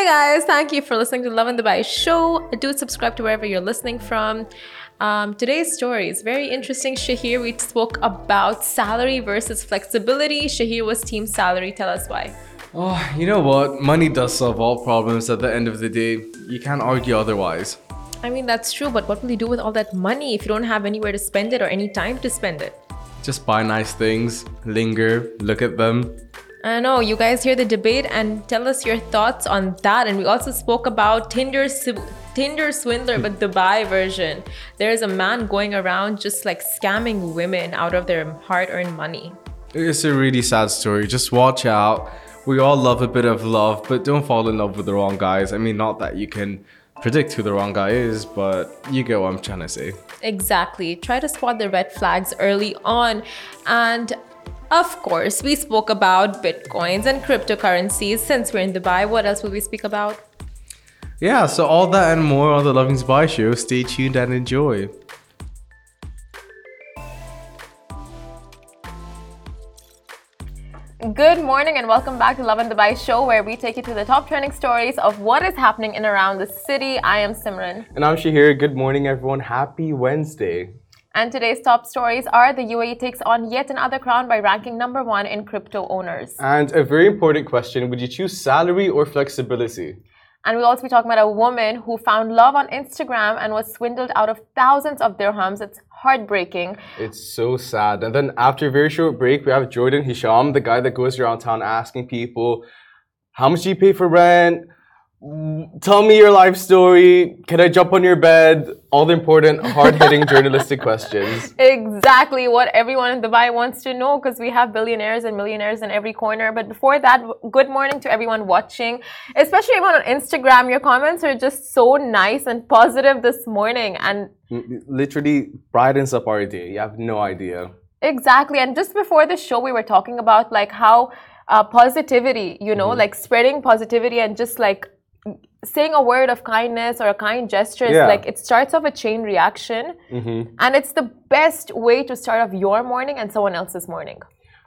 Hey guys, thank you for listening to Lovin Dubai show. Do subscribe to wherever you're listening from. Um, today's story is very interesting. Shahir, we spoke about salary versus flexibility. Shahir was team salary. Tell us why. Oh, you know what? Money does solve all problems at the end of the day. You can't argue otherwise. I mean, that's true, but what will you do with all that money if you don't have anywhere to spend it or any time to spend it? Just buy nice things, linger, look at them. I know you guys hear the debate and tell us your thoughts on that. And we also spoke about Tinder Tinder swindler, but Dubai version. There's a man going around just like scamming women out of their hard-earned money. It's a really sad story. Just watch out. We all love a bit of love, but don't fall in love with the wrong guys. I mean, not that you can predict who the wrong guy is, but you get what I'm trying to say. Exactly. Try to spot the red flags early on. And of course, we spoke about bitcoins and cryptocurrencies. Since we're in Dubai, what else will we speak about? Yeah, so all that and more on the Lovin Dubai show. Stay tuned and enjoy. Good morning and welcome back to Lovin Dubai show where we take you to the top trending stories of what is happening in around the city. I am Simran. And I'm Shahir. Good morning everyone. Happy Wednesday. And today's top stories are the UAE takes on yet another crown by ranking number one in crypto owners. And a very important question would you choose salary or flexibility? And we'll also be talking about a woman who found love on Instagram and was swindled out of thousands of dirhams. It's heartbreaking. It's so sad. And then after a very short break, we have Jordan Hisham, the guy that goes around town asking people, how much do you pay for rent? Tell me your life story. Can I jump on your bed? All the important, hard hitting journalistic questions. Exactly what everyone in Dubai wants to know because we have billionaires and millionaires in every corner. But before that, good morning to everyone watching, especially everyone on Instagram. Your comments are just so nice and positive this morning. And literally brightens up our day. You have no idea. Exactly. And just before the show, we were talking about like how uh, positivity, you know, mm-hmm. like spreading positivity and just like saying a word of kindness or a kind gesture is yeah. like it starts off a chain reaction mm-hmm. and it's the best way to start off your morning and someone else's morning.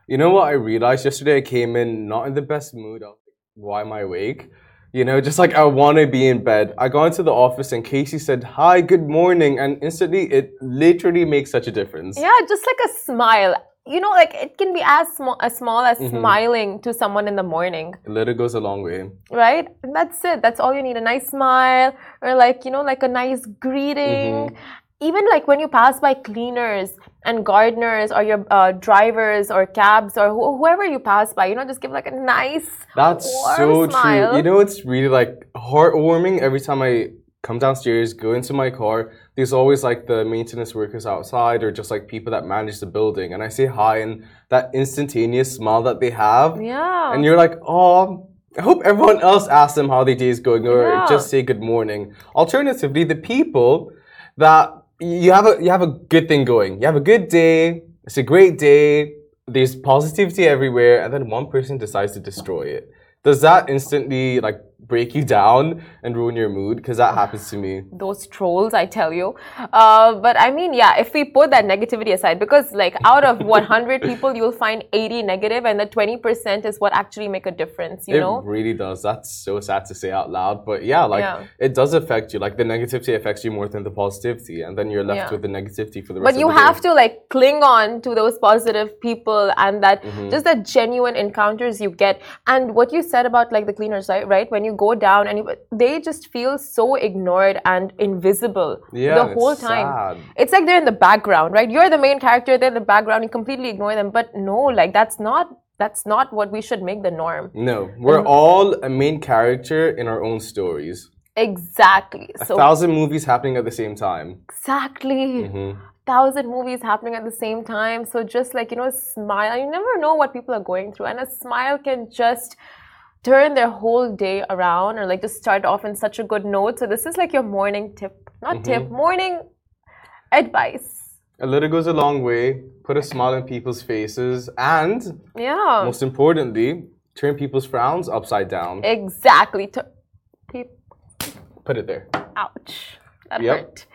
You know what i realized yesterday? I came in not in the best mood of why am i awake? You know just like i want to be in bed. I got into the office and casey said hi good morning and instantly it literally makes such a difference. Yeah just like a smile you know, like it can be as small as small as mm-hmm. smiling to someone in the morning. A little goes a long way. Right? And that's it. That's all you need. A nice smile or like, you know, like a nice greeting. Mm-hmm. Even like when you pass by cleaners and gardeners or your uh, drivers or cabs or wh- whoever you pass by, you know, just give like a nice That's so smile. true. You know, it's really like heartwarming every time I come downstairs, go into my car. There's always like the maintenance workers outside or just like people that manage the building. And I say hi and that instantaneous smile that they have. Yeah. And you're like, oh, I hope everyone else asks them how their day is going or yeah. just say good morning. Alternatively, the people that you have a you have a good thing going. You have a good day. It's a great day. There's positivity everywhere, and then one person decides to destroy it. Does that instantly like break you down and ruin your mood? Because that happens to me. Those trolls i tell you. Uh, but i mean yeah if we put that negativity aside because like out of 100 people you'll find 80 negative and the 20% is what actually make a difference you it know? it really does. That's so sad to say out loud but yeah like yeah. it does affect you. Like the negativity affects you more than the positivity and then you're left yeah. with the negativity for the rest of but you have to like cling on to those positive people and that mm-hmm. just the genuine encounters you get. And what you said about like the cleaners right right? When you go down and they just feel so ignored and invisible yeah, the whole time. Sad. It's like they're in the background, right? You're the main character, they're in the background, you completely ignore them. But no, like that's not that's not what we should make the norm. No, we're and, all a main character in our own stories. Exactly. A so, thousand movies happening at the same time. Exactly. Mm-hmm. Thousand movies happening at the same time. So just like you know, smile. You never know what people are going through, and a smile can just turn their whole day around or like just start off in such a good note. So this is like your morning tip, not mm-hmm. tip, morning advice. A little goes a long way. Put a smile on people's faces and yeah, most importantly, turn people's frowns upside down. Exactly. Put it there. Ouch. That yep. hurt.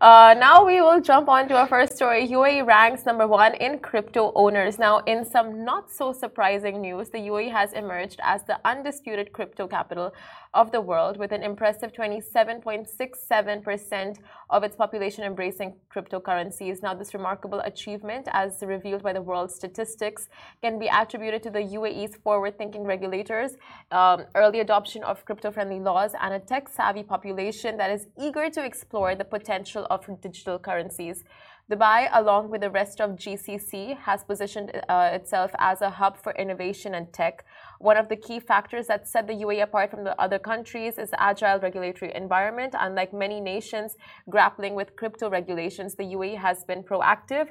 Uh, now we will jump on to our first story. UAE ranks number one in crypto owners. Now, in some not so surprising news, the UAE has emerged as the undisputed crypto capital of the world with an impressive 27.67% of its population embracing cryptocurrencies. Now, this remarkable achievement, as revealed by the world statistics, can be attributed to the UAE's forward thinking regulators, um, early adoption of crypto friendly laws, and a tech savvy population that is eager to explore the potential of digital currencies. Dubai, along with the rest of GCC, has positioned uh, itself as a hub for innovation and tech. One of the key factors that set the UAE apart from the other countries is the agile regulatory environment. Unlike many nations grappling with crypto regulations, the UAE has been proactive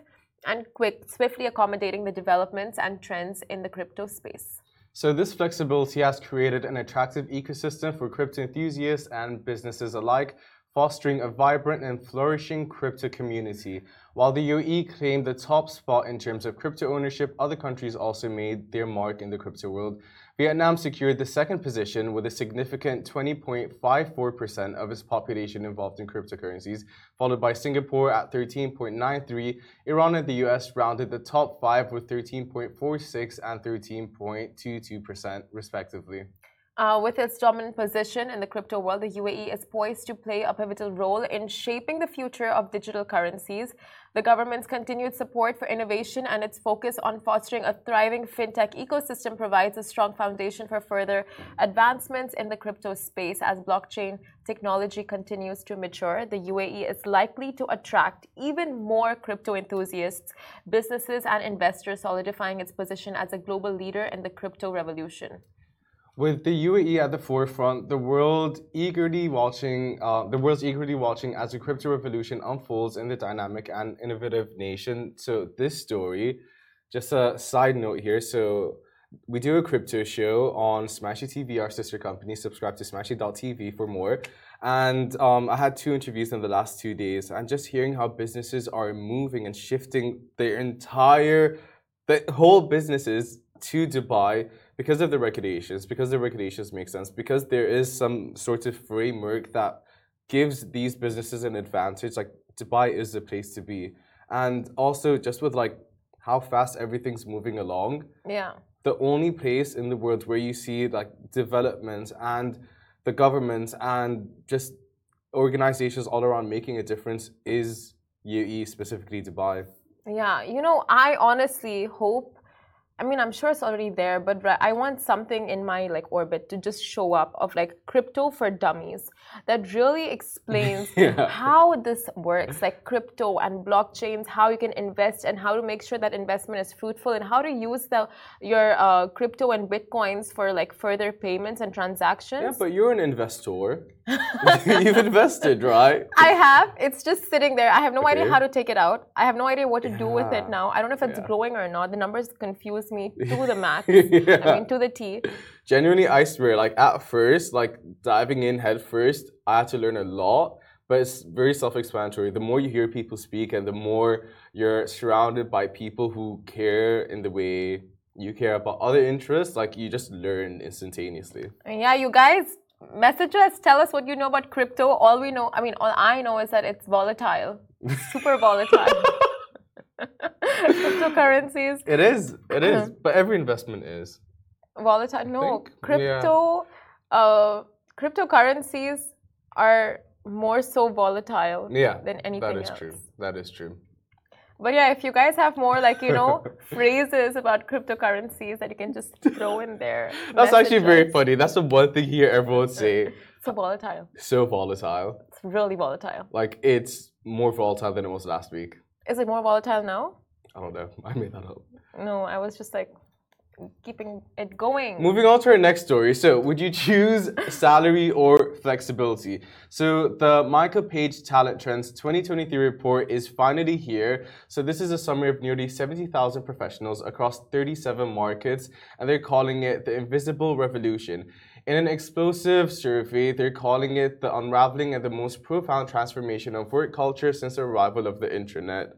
and quick, swiftly accommodating the developments and trends in the crypto space. So, this flexibility has created an attractive ecosystem for crypto enthusiasts and businesses alike fostering a vibrant and flourishing crypto community. While the UAE claimed the top spot in terms of crypto ownership, other countries also made their mark in the crypto world. Vietnam secured the second position with a significant 20.54% of its population involved in cryptocurrencies, followed by Singapore at 13.93. Iran and the US rounded the top five with 13.46 and 13.22%, respectively. Uh, with its dominant position in the crypto world, the UAE is poised to play a pivotal role in shaping the future of digital currencies. The government's continued support for innovation and its focus on fostering a thriving fintech ecosystem provides a strong foundation for further advancements in the crypto space. As blockchain technology continues to mature, the UAE is likely to attract even more crypto enthusiasts, businesses, and investors, solidifying its position as a global leader in the crypto revolution. With the UAE at the forefront, the world eagerly watching, uh, the world's eagerly watching as the crypto revolution unfolds in the dynamic and innovative nation. So this story, just a side note here. So we do a crypto show on Smashi TV, our sister company. Subscribe to Smashi.tv for more. And um, I had two interviews in the last two days, and just hearing how businesses are moving and shifting their entire, the whole businesses to Dubai because of the regulations, because the regulations make sense, because there is some sort of framework that gives these businesses an advantage. Like Dubai is the place to be, and also just with like how fast everything's moving along. Yeah. The only place in the world where you see like development and the government and just organizations all around making a difference is UAE, specifically Dubai. Yeah, you know, I honestly hope I mean, I'm sure it's already there, but I want something in my like orbit to just show up of like crypto for dummies that really explains yeah. how this works, like crypto and blockchains, how you can invest and how to make sure that investment is fruitful and how to use the your uh, crypto and bitcoins for like further payments and transactions. Yeah, but you're an investor. You've invested, right? I have. It's just sitting there. I have no okay. idea how to take it out. I have no idea what to yeah. do with it now. I don't know if it's yeah. growing or not. The numbers confuse me to the max. yeah. I mean, to the T. Genuinely, I swear, like at first, like diving in head first, I had to learn a lot. But it's very self-explanatory. The more you hear people speak, and the more you're surrounded by people who care in the way you care about other interests, like you just learn instantaneously. Yeah, you guys message us tell us what you know about crypto all we know i mean all i know is that it's volatile super volatile cryptocurrencies it is it is but every investment is volatile no crypto yeah. uh, cryptocurrencies are more so volatile yeah, than anything that is else. true that is true but yeah, if you guys have more like you know phrases about cryptocurrencies that you can just throw in there. That's actually very funny. That's the one thing here everyone say. So volatile. So volatile. It's really volatile. Like it's more volatile than it was last week. Is it more volatile now? I don't know. I made that up. No, I was just like, keeping it going. Moving on to our next story. So, would you choose salary or flexibility? So, the Michael Page Talent Trends 2023 report is finally here. So, this is a summary of nearly 70,000 professionals across 37 markets, and they're calling it the Invisible Revolution. In an explosive survey, they're calling it the unraveling and the most profound transformation of work culture since the arrival of the internet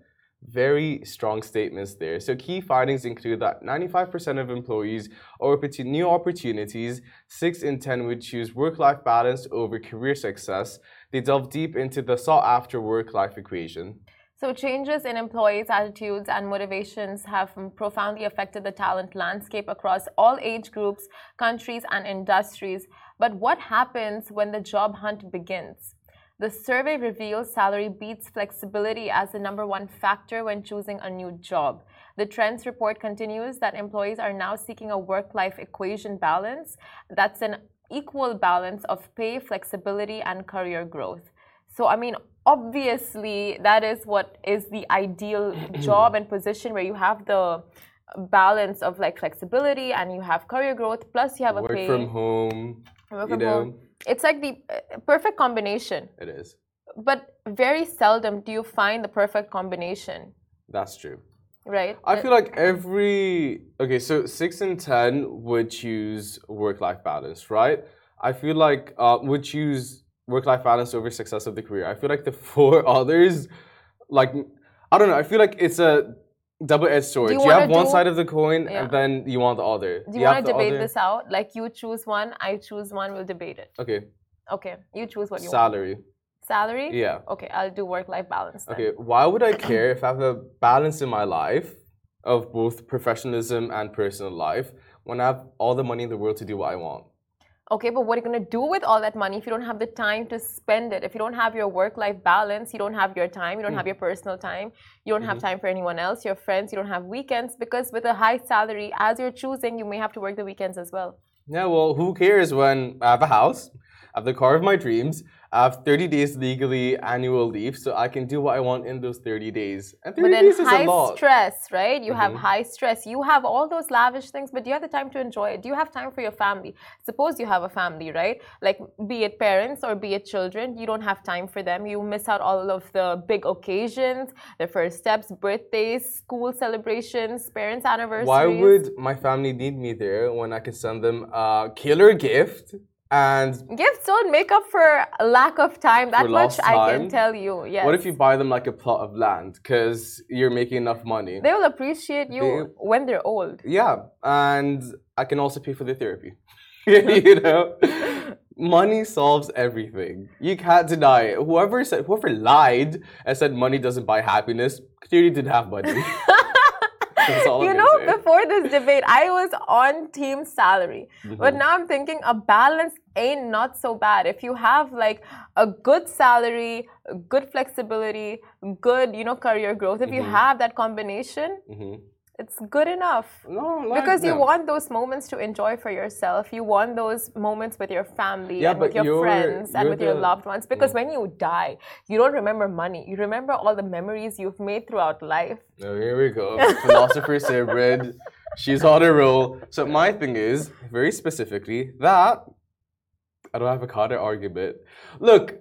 very strong statements there. So key findings include that 95% of employees are open to new opportunities, 6 in 10 would choose work-life balance over career success, they delve deep into the sought after work life equation. So, changes in employees' attitudes and motivations have profoundly affected the talent landscape across all age groups, countries, and industries. But what happens when the job hunt begins? The survey reveals salary beats flexibility as the number one factor when choosing a new job. The Trends report continues that employees are now seeking a work life equation balance that's an equal balance of pay, flexibility, and career growth. So, I mean, obviously, that is what is the ideal job and position where you have the balance of like flexibility and you have career growth, plus you have a work pay. from home. Work from know, home. It's like the uh, perfect combination. it is. But very seldom do you find the perfect combination, That's true. right? I feel like every okay, so six and ten would choose work-life balance, right? I feel like uh, would choose work-life balance over success of the career. I feel like the four others, like I don't know. I feel like it's a double-edged sword. Do you you have one do- side of the coin, Yeah. and then you want the other. do you have want to debate other- this out? Like you choose one, I choose one, we'll debate it. Okay, Okay, you choose what you want. salary. Salary? Yeah. Okay, I'll do work-life balance then. Okay, why would I care if I have a balance in my life of both professionalism and personal life when I have all the money in the world to do what I want? Okay, but what are you gonna do with all that money if you don't have the time to spend it? If you don't have your work-life balance, you don't have your time, you don't have Hmm. your personal time, you don't have Mm-hmm. time for anyone else, your friends, you don't have weekends because with a high salary, as you're choosing, you may have to work the weekends as well. Yeah, well, who cares when I have a house, I have the car of my dreams, I have 30 days legally annual leave, so I can do what I want in those 30 days. And 30 But then days is a high lot. stress, right? You have Mhm. high stress. You have all those lavish things, but do you have the time to enjoy it? Do you have time for your family? Suppose you have a family, right? Like be it parents or be it children, you don't have time for them. You miss out all of the big occasions, the first steps, birthdays, school celebrations, parents' anniversaries. Why would my family need me there when I can send them a killer gift and gifts don't make up for lack of time? That much lost I can tell you. Yes. what if you buy them like a plot of land because you're making enough money? They will appreciate you They- when they're old. Yeah, and I can also pay for the therapy. you know, money solves everything. You can't deny it. Whoever said, whoever lied and said money doesn't buy happiness, clearly didn't have money. You know, before this debate, I was on team salary. But Mhm. now I'm thinking a balance ain't not so bad. If you have like a good salary, good flexibility, good, you know, career growth, if you Mhm. have that combination, Mhm. It's good enough. No, like Because you want those moments to enjoy for yourself. You want those moments with your family Yeah, and with your you're- friends and you're with your loved ones. Because mm. when you die, you don't remember money. You remember all the memories you've made throughout life. Oh, here we go. Philosopher Sabrid. She's on a roll. So my thing is, very specifically, that I don't have a counter argument. Look.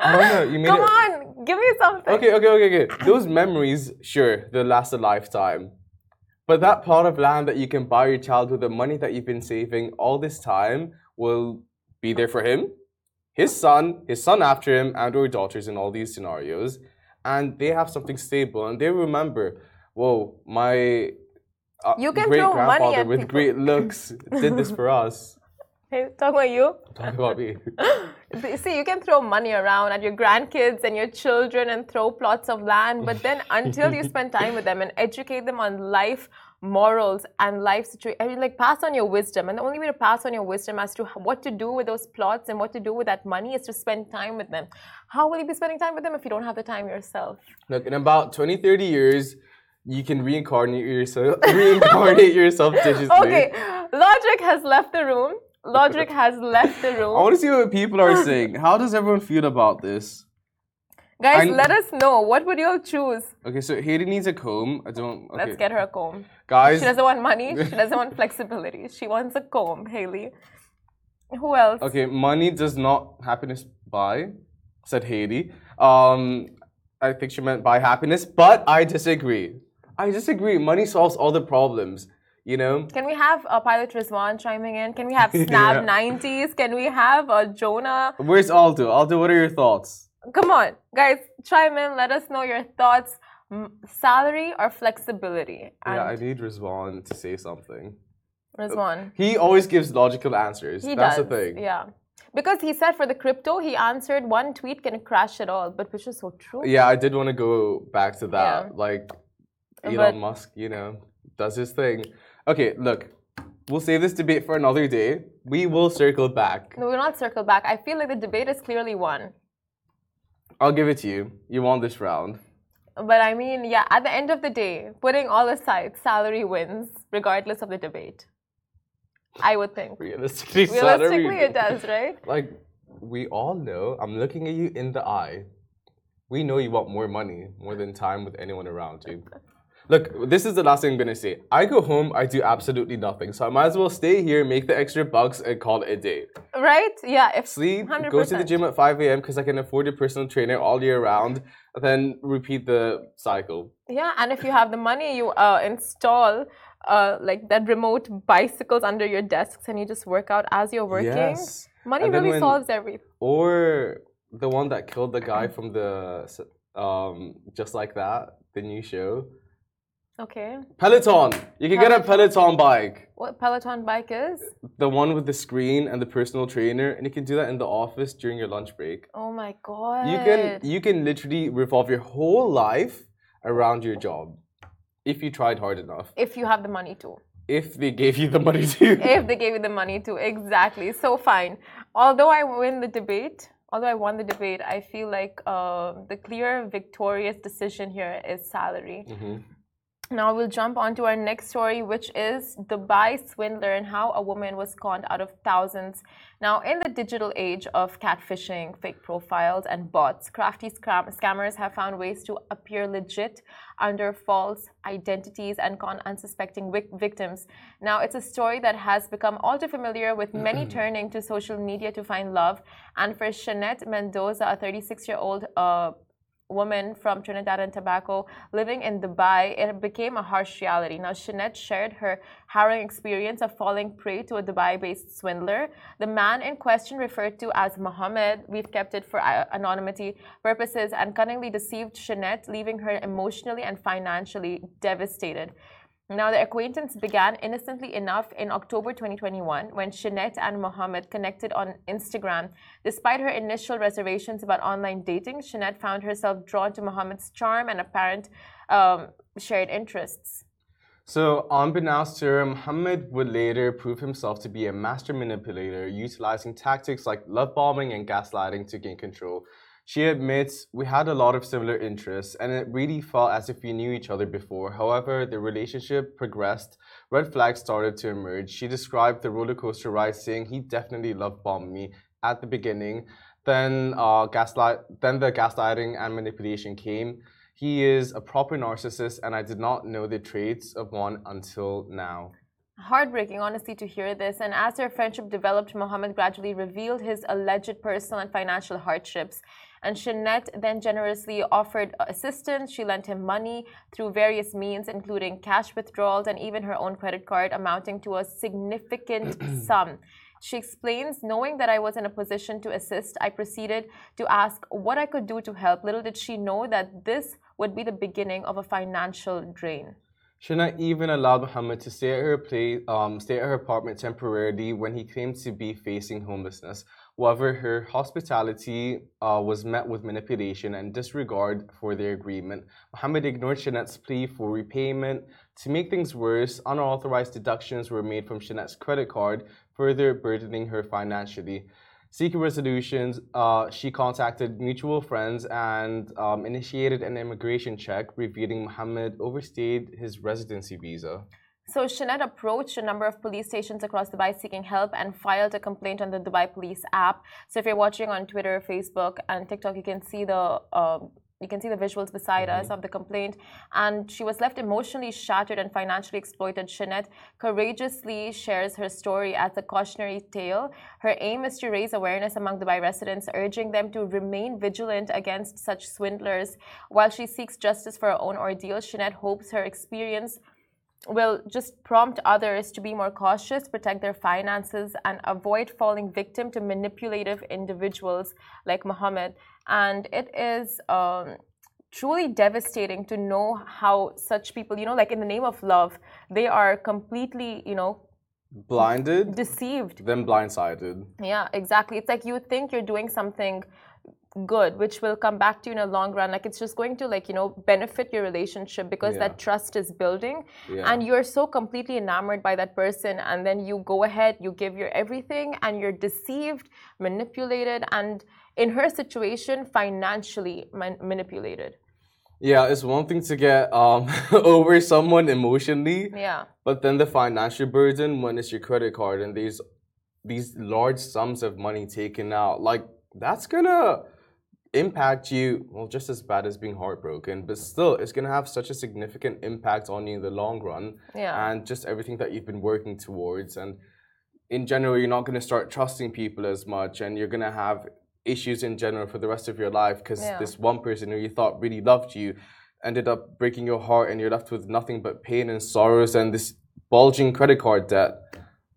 I don't know. You made Come it. on, give me something. Okay, okay, okay, okay. Those memories, sure, they'll last a lifetime. But that plot of land that you can buy your child with the money that you've been saving all this time will be there for him, his son, his son after him, and or daughters in all these scenarios. And they have something stable and they remember, whoa, my uh, You can great grandfather at with people. great looks did this for us. Hey, talk about you. Talk about me. See, you can throw money around at your grandkids and your children and throw plots of land, but then until you spend time with them and educate them on life morals and life situation, like pass on your wisdom. And the only way to pass on your wisdom as to what to do with those plots and what to do with that money is to spend time with them. How will you be spending time with them if you don't have the time yourself? Look, in about 20, 30 years, you can reincarnate yourself reincarnate yourself digitally. Okay, logic has left the room. Logic has left the room. I want to see what people are saying. How does everyone feel about this? Guys, I- let us know. What would you all choose? Okay, so Haiti needs a comb. I don't. Okay. Let's get her a comb. guys. She doesn't want money. She doesn't want flexibility. She wants a comb, Haley. Who else? Okay, money does not happiness buy, said Haiti. Um, I think she meant buy happiness, but I disagree. I disagree. Money solves all the problems. You know. Can we have a pilot Rizwan chiming in? Can we have Snap Yeah. 90s? Can we have a Jonah? Where's Aldo? Aldo, what are your thoughts? Come on, guys, chime in. Let us know your thoughts. M- salary or flexibility? yeah, I need Rizwan to say something. Rizwan. He always gives logical answers. He That's does. the thing. Yeah. Because he said for the crypto, he answered one tweet can crash it all, but which is so true. Yeah, I did want to go back to that. Yeah. Like Elon But- Musk, you know, does his thing. Okay, look, we'll save this debate for another day. We will circle back. No, we'll not circle back. I feel like the debate is clearly won. I'll give it to you. You won this round. But I mean, yeah, at the end of the day, putting all aside, salary wins regardless of the debate. I would think. Realistically, Realistically, it does, right? Like, we all know, I'm looking at you in the eye. We know you want more money, more than time with anyone around you. Look, this is the last thing I'm gonna say. I go home, I do absolutely nothing. So I might as well stay here, make the extra bucks, and call it a day. Right? Yeah. If Sleep, 100%. go to the gym at 5 a.m. because I can afford a personal trainer all year round, then repeat the cycle. Yeah, and if you have the money, you uh, install uh, like that remote bicycles under your desks, and you just work out as you're working. Yes. Money really when- solves everything. Or the one that killed the guy from the um just like that, the new show. Okay. Peloton. You can get a Peloton bike. What Peloton bike is? The one with the screen and the personal trainer, and you can do that in the office during your lunch break. Oh my god. You can you can literally revolve your whole life around your job if you tried hard enough. if you have the money to. If they gave you the money to. if they gave you the money to exactly so fine although i win the debate although i won the debate i feel like uh, the clear victorious decision here is salary Mhm. Now we'll jump on to our next story which is dubai swindler and how a woman was conned out of thousands now in the digital age of catfishing fake profiles and bots crafty scam- scammers have found ways to appear legit under false identities and con unsuspecting vic- victims. Now, it's a story that has become all too familiar with many turning to social media to find love. And for Shanette Mendoza, a 36 year old uh, woman from Trinidad and Tobago living in Dubai, it became a harsh reality. Now, Shanette shared her harrowing experience of falling prey to a Dubai based swindler. The man in question, referred to as Mohammed, we've kept it for uh, anonymity purposes, and cunningly deceived Shanette, leaving her emotionally and financially devastated. Now, the acquaintance began innocently enough in October 2021 when Shanette and Mohammed connected on Instagram. Despite her initial reservations about online dating, Shanette found herself drawn to Mohammed's charm and apparent um, shared interests. So, unbeknownst to her, would later prove himself to be a master manipulator, utilizing tactics like love bombing and gaslighting to gain control. She admits we had a lot of similar interests, and it really felt as if we knew each other before. However, the relationship progressed, red flags started to emerge. She described the roller coaster ride, saying he definitely love bombed me at the beginning. Then, uh, gaslight, then the gaslighting and manipulation came. He is a proper narcissist, and I did not know the traits of one until now. Heartbreaking, honestly, to hear this. And as their friendship developed, Mohammed gradually revealed his alleged personal and financial hardships. And Shanette then generously offered assistance. She lent him money through various means, including cash withdrawals and even her own credit card, amounting to a significant sum. She explains, knowing that I was in a position to assist, I proceeded to ask what I could do to help. Little did she know that this would be the beginning of a financial drain. Shana even allowed Muhammad to stay at her place, um, stay at her apartment temporarily when he claimed to be facing homelessness. However, her hospitality uh, was met with manipulation and disregard for their agreement. Muhammad ignored Shanette's plea for repayment. To make things worse, unauthorized deductions were made from Shanette's credit card, further burdening her financially. Seeking resolutions, uh, she contacted mutual friends and um, initiated an immigration check, revealing Muhammad overstayed his residency visa. So Shanette approached a number of police stations across Dubai seeking help and filed a complaint on the Dubai Police app. So if you're watching on Twitter, Facebook, and TikTok, you can see the uh, you can see the visuals beside us of the complaint. And she was left emotionally shattered and financially exploited. Shanette courageously shares her story as a cautionary tale. Her aim is to raise awareness among Dubai residents, urging them to remain vigilant against such swindlers. While she seeks justice for her own ordeal, Shanette hopes her experience will just prompt others to be more cautious, protect their finances, and avoid falling victim to manipulative individuals like Muhammad. And it is um, truly devastating to know how such people, you know, like in the name of love, they are completely, you know, blinded, deceived, then blindsided. Yeah, exactly. It's like you think you're doing something good which will come back to you in a long run like it's just going to like you know benefit your relationship because yeah. that trust is building yeah. and you're so completely enamored by that person and then you go ahead you give your everything and you're deceived manipulated and in her situation financially man- manipulated yeah, it's one thing to get um, over someone emotionally. Yeah. But then the financial burden when it's your credit card and these these large sums of money taken out, like that's gonna impact you well just as bad as being heartbroken but still it's going to have such a significant impact on you in the long run yeah. and just everything that you've been working towards and in general you're not going to start trusting people as much and you're going to have issues in general for the rest of your life because yeah. this one person who you thought really loved you ended up breaking your heart and you're left with nothing but pain and sorrows and this bulging credit card debt.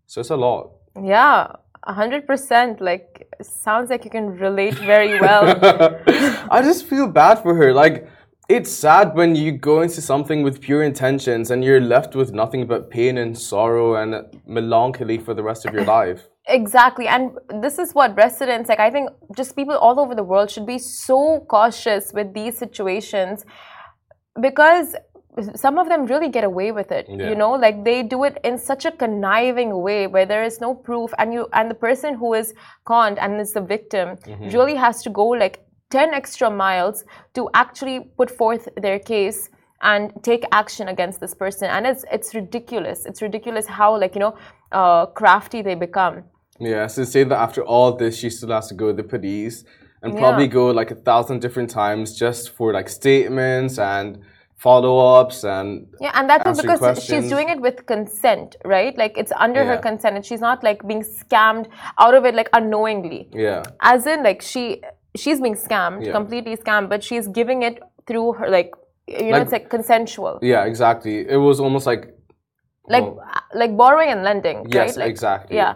So it's a lot. Yeah, hundred percent. Like sounds like you can relate very well. I just feel bad for her. Like it's sad when you go into something with pure intentions and you're left with nothing but pain and sorrow and melancholy for the rest of your life. Exactly. And this is what residents, like, I think just people all over the world should be so cautious with these situations because some of them really get away with it yeah. you know like they do it in such a conniving way where there is no proof and you and the person who is conned and is the victim mm-hmm. really has to go like 10 extra miles to actually put forth their case and take action against this person and it's it's ridiculous it's ridiculous how like you know uh, crafty they become yeah, so say that after all this, she still has to go to the police and probably yeah. go like a thousand different times just for like statements and follow-ups and yeah and that's because questions. she's doing it with consent right like it's under yeah. her consent and she's not like being scammed out of it like unknowingly yeah as in like she she's being scammed yeah. completely scammed but she's giving it through her like you know like, it's like consensual yeah exactly it was almost like like well, like borrowing and lending yes right? like, exactly yeah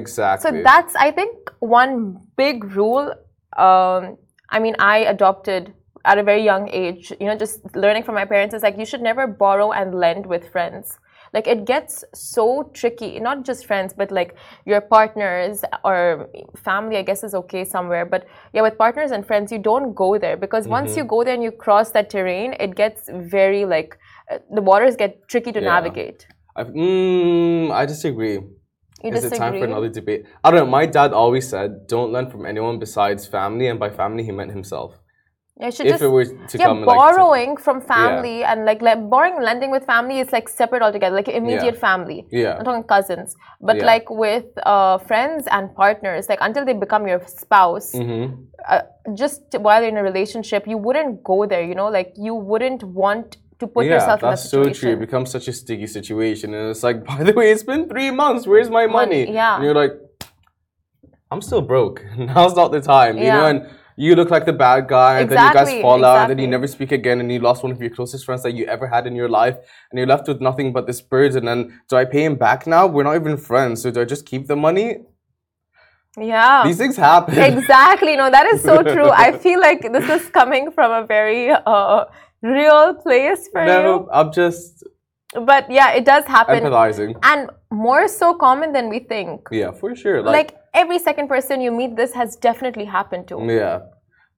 exactly so that's i think one big rule um, i mean i adopted at a very young age you know just learning from my parents is like you should never borrow and lend with friends like it gets so tricky not just friends but like your partners or family i guess is okay somewhere but yeah with partners and friends you don't go there because mm-hmm. once you go there and you cross that terrain it gets very like the waters get tricky to yeah. navigate I, mm, I disagree. You Is disagree? it time for another debate? I don't know. My dad always said, "Don't learn from anyone besides family," and by family he meant himself. Yeah, should if just, it were to yeah, come borrowing like, from family yeah. and like, like borrowing lending with family is like separate altogether, like immediate yeah. family. Yeah, I'm talking cousins, but yeah. like with uh, friends and partners, like until they become your spouse, mm-hmm. uh, just while you're in a relationship, you wouldn't go there. You know, like you wouldn't want to put yeah, yourself in that situation. that's so true. It becomes such a sticky situation, and it's like, by the way, it's been three months. Where's my money? money yeah, and you're like, I'm still broke. Now's not the time, you know. And you look like the bad guy, and then you guys fall exactly. out, and then you never speak again, and you lost one of your closest friends that you ever had in your life, and you're left with nothing but this burden. And do I pay him back now? We're not even friends, so do I just keep the money? Yeah. These things happen. Exactly. No, that is so true. I feel like this is coming from a very uh, real place for no, you. No, I'm just. But yeah, it does happen. Empathizing. And more so common than we think. Yeah, for sure. Like, like every second person you meet, this has definitely happened to. Yeah.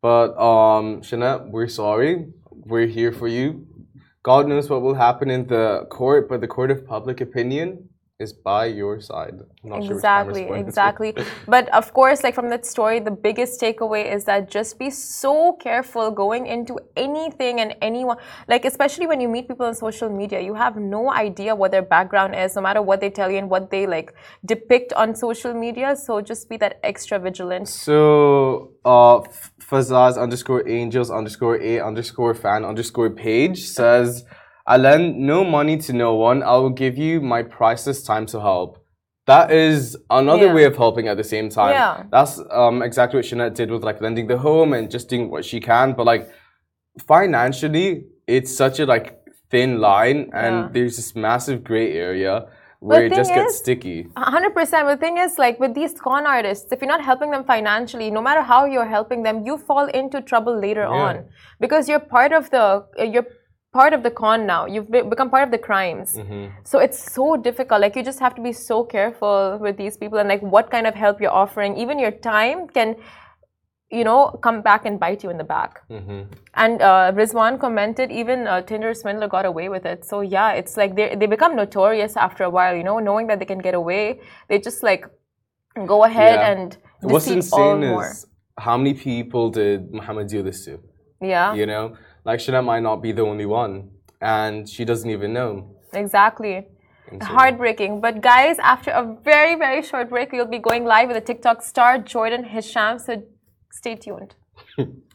But, um, Shanette, we're sorry. We're here for you. God knows what will happen in the court, but the court of public opinion is by your side. exactly, sure exactly. but of course, like from that story, the biggest takeaway is that just be so careful going into anything and anyone. Like especially when you meet people on social media, you have no idea what their background is, no matter what they tell you and what they like depict on social media. So just be that extra vigilant. So, uh, Fazaz underscore angels underscore a underscore fan underscore page says. I lend no money to no one. I will give you my priceless time to help. That is another yeah. way of helping at the same time. Yeah. That's um, exactly what Shanette did with like lending the home and just doing what she can. But like financially, it's such a like thin line and yeah. there's this massive gray area where it just gets sticky. 100%. But the thing is, like with these con artists, if you're not helping them financially, no matter how you're helping them, you fall into trouble later yeah. on because you're part of the, you're part of the con now. You've become part of the crimes. Mm-hmm. So it's so difficult. Like you just have to be so careful with these people and like what kind of help you're offering. Even your time can, you know, come back and bite you in the back. Mm-hmm. And uh, Rizwan commented, even uh, Tinder swindler got away with it. So yeah, it's like they they become notorious after a while. You know, knowing that they can get away, they just like go ahead Yeah. and What's insane more. how many people did Muhammad do this to? Yeah, You know, like Shana might not be the only one, and she doesn't even know. exactly. Heartbreaking. But guys, after a very, very short break, we'll be going live with a TikTok star Jordan Hisham. So stay tuned.